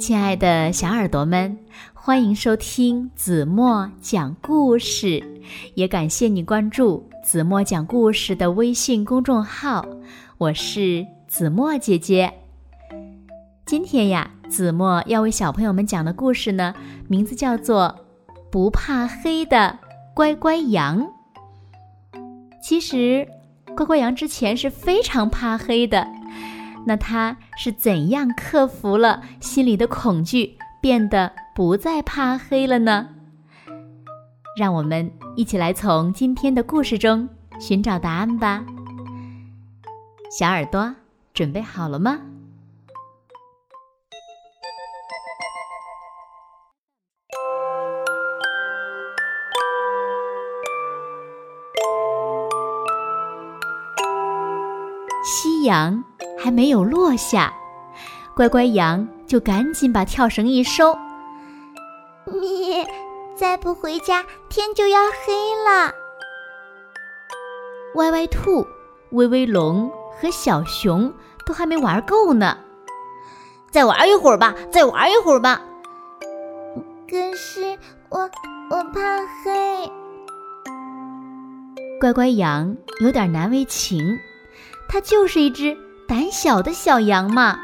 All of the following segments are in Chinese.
亲爱的小耳朵们，欢迎收听子墨讲故事，也感谢你关注子墨讲故事的微信公众号。我是子墨姐姐。今天呀，子墨要为小朋友们讲的故事呢，名字叫做《不怕黑的乖乖羊》。其实，乖乖羊之前是非常怕黑的。那他是怎样克服了心里的恐惧，变得不再怕黑了呢？让我们一起来从今天的故事中寻找答案吧。小耳朵准备好了吗？夕阳。还没有落下，乖乖羊就赶紧把跳绳一收。你再不回家，天就要黑了。歪歪兔、威威龙和小熊都还没玩够呢，再玩一会儿吧，再玩一会儿吧。可是我我怕黑。乖乖羊有点难为情，它就是一只。胆小的小羊嘛，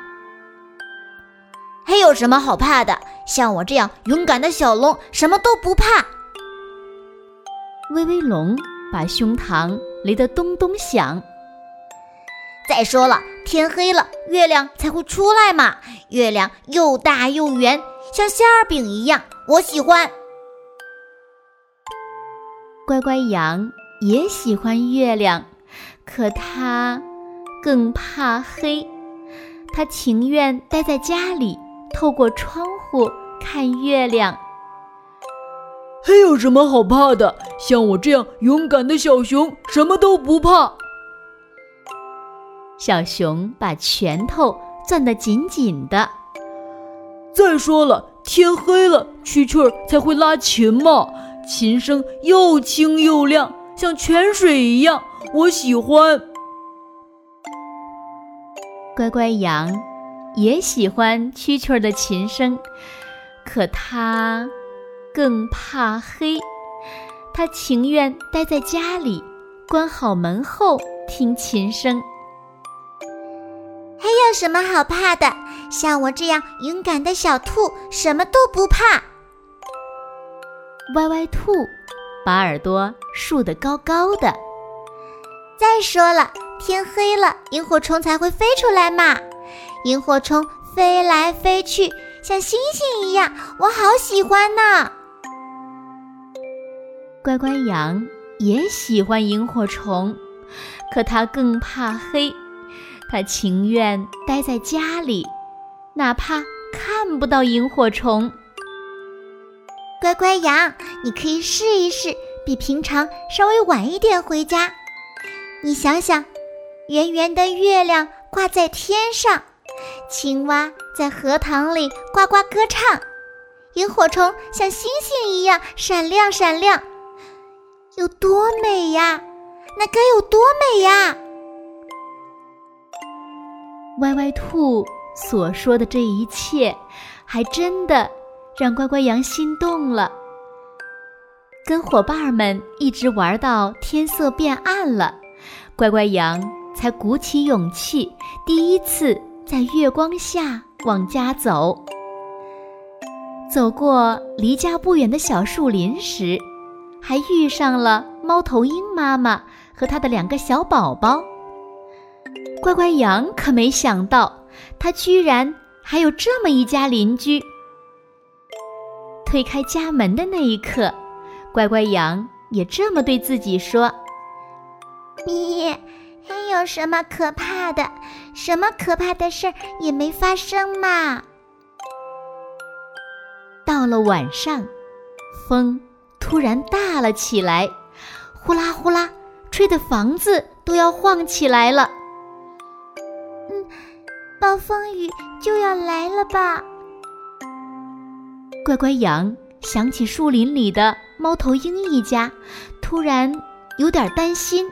还有什么好怕的？像我这样勇敢的小龙，什么都不怕。威威龙把胸膛擂得咚咚响。再说了，天黑了，月亮才会出来嘛。月亮又大又圆，像馅饼一样，我喜欢。乖乖羊也喜欢月亮，可它。更怕黑，他情愿待在家里，透过窗户看月亮。还有什么好怕的？像我这样勇敢的小熊，什么都不怕。小熊把拳头攥得紧紧的。再说了，天黑了，蛐蛐儿才会拉琴嘛，琴声又清又亮，像泉水一样，我喜欢。乖乖羊也喜欢蛐蛐儿的琴声，可它更怕黑，它情愿待在家里，关好门后听琴声。还有什么好怕的？像我这样勇敢的小兔，什么都不怕。歪歪兔把耳朵竖得高高的。再说了。天黑了，萤火虫才会飞出来嘛！萤火虫飞来飞去，像星星一样，我好喜欢呢。乖乖羊也喜欢萤火虫，可它更怕黑，它情愿待在家里，哪怕看不到萤火虫。乖乖羊，你可以试一试，比平常稍微晚一点回家。你想想。圆圆的月亮挂在天上，青蛙在荷塘里呱呱歌唱，萤火虫像星星一样闪亮闪亮，有多美呀！那该有多美呀！歪歪兔所说的这一切，还真的让乖乖羊心动了。跟伙伴们一直玩到天色变暗了，乖乖羊。才鼓起勇气，第一次在月光下往家走。走过离家不远的小树林时，还遇上了猫头鹰妈妈和它的两个小宝宝。乖乖羊可没想到，它居然还有这么一家邻居。推开家门的那一刻，乖乖羊也这么对自己说：“你。”没有什么可怕的？什么可怕的事儿也没发生嘛。到了晚上，风突然大了起来，呼啦呼啦，吹的房子都要晃起来了。嗯，暴风雨就要来了吧？乖乖羊想起树林里的猫头鹰一家，突然有点担心。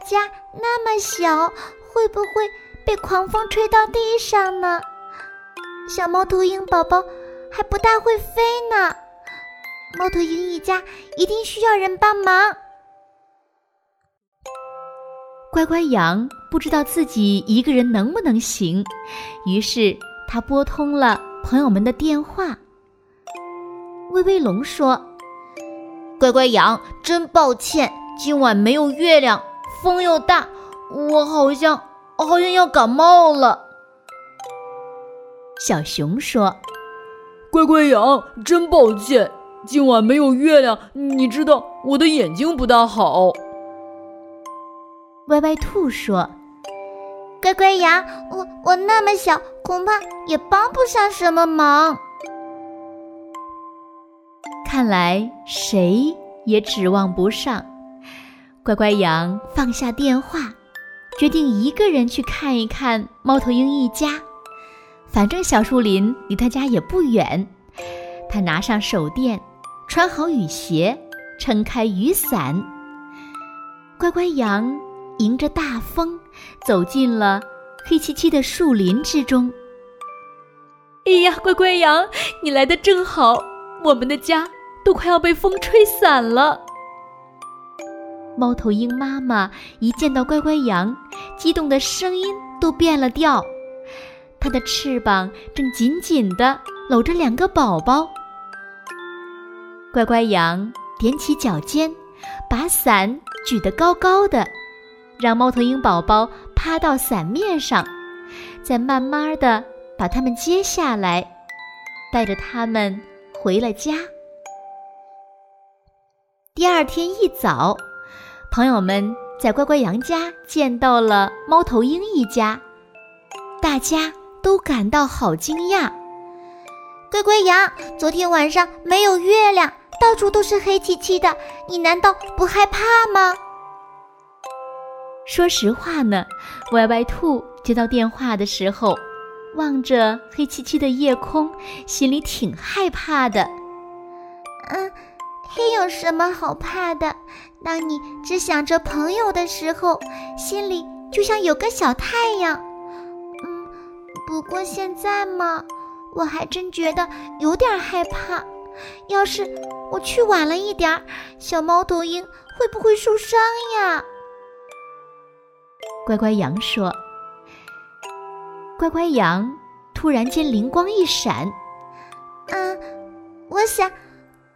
家那么小，会不会被狂风吹到地上呢。小猫头鹰宝宝还不大会飞呢，猫头鹰一家一定需要人帮忙。乖乖羊不知道自己一个人能不能行，于是他拨通了朋友们的电话。威威龙说：“乖乖羊，真抱歉，今晚没有月亮，风又大，我好像好像要感冒了。”小熊说：“乖乖羊，真抱歉，今晚没有月亮，你知道我的眼睛不大好。”歪歪兔说：“乖乖羊，我我那么小，恐怕也帮不上什么忙。看来谁也指望不上。”乖乖羊放下电话，决定一个人去看一看猫头鹰一家。反正小树林离他家也不远。他拿上手电，穿好雨鞋，撑开雨伞。乖乖羊。迎着大风，走进了黑漆漆的树林之中。哎呀，乖乖羊，你来的正好，我们的家都快要被风吹散了。猫头鹰妈妈一见到乖乖羊，激动的声音都变了调。它的翅膀正紧紧地搂着两个宝宝。乖乖羊踮起脚尖，把伞举得高高的。让猫头鹰宝宝趴到伞面上，再慢慢的把它们接下来，带着它们回了家。第二天一早，朋友们在乖乖羊家见到了猫头鹰一家，大家都感到好惊讶。乖乖羊，昨天晚上没有月亮，到处都是黑漆漆的，你难道不害怕吗？说实话呢，歪歪兔接到电话的时候，望着黑漆漆的夜空，心里挺害怕的。嗯，黑有什么好怕的？当你只想着朋友的时候，心里就像有个小太阳。嗯，不过现在嘛，我还真觉得有点害怕。要是我去晚了一点儿，小猫头鹰会不会受伤呀？乖乖羊说：“乖乖羊突然间灵光一闪，嗯，我想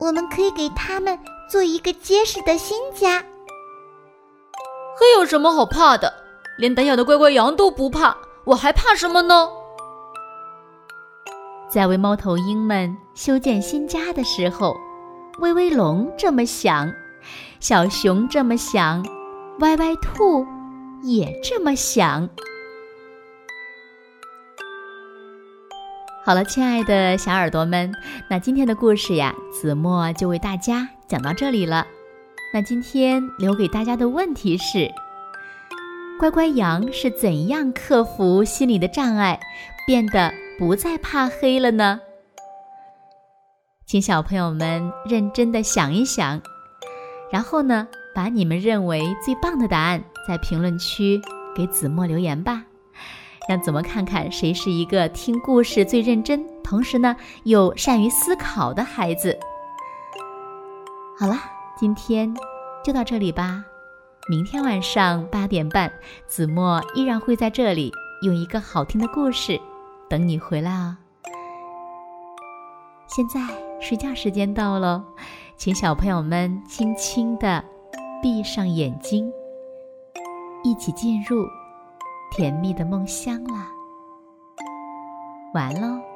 我们可以给他们做一个结实的新家。还有什么好怕的？连胆小的乖乖羊都不怕，我还怕什么呢？”在为猫头鹰们修建新家的时候，威威龙这么想，小熊这么想，歪歪兔。也这么想。好了，亲爱的小耳朵们，那今天的故事呀，子墨就为大家讲到这里了。那今天留给大家的问题是：乖乖羊是怎样克服心理的障碍，变得不再怕黑了呢？请小朋友们认真的想一想，然后呢，把你们认为最棒的答案。在评论区给子墨留言吧，让子墨看看谁是一个听故事最认真，同时呢又善于思考的孩子。好了，今天就到这里吧。明天晚上八点半，子墨依然会在这里用一个好听的故事等你回来哦。现在睡觉时间到了，请小朋友们轻轻的闭上眼睛。一起进入甜蜜的梦乡啦！完喽。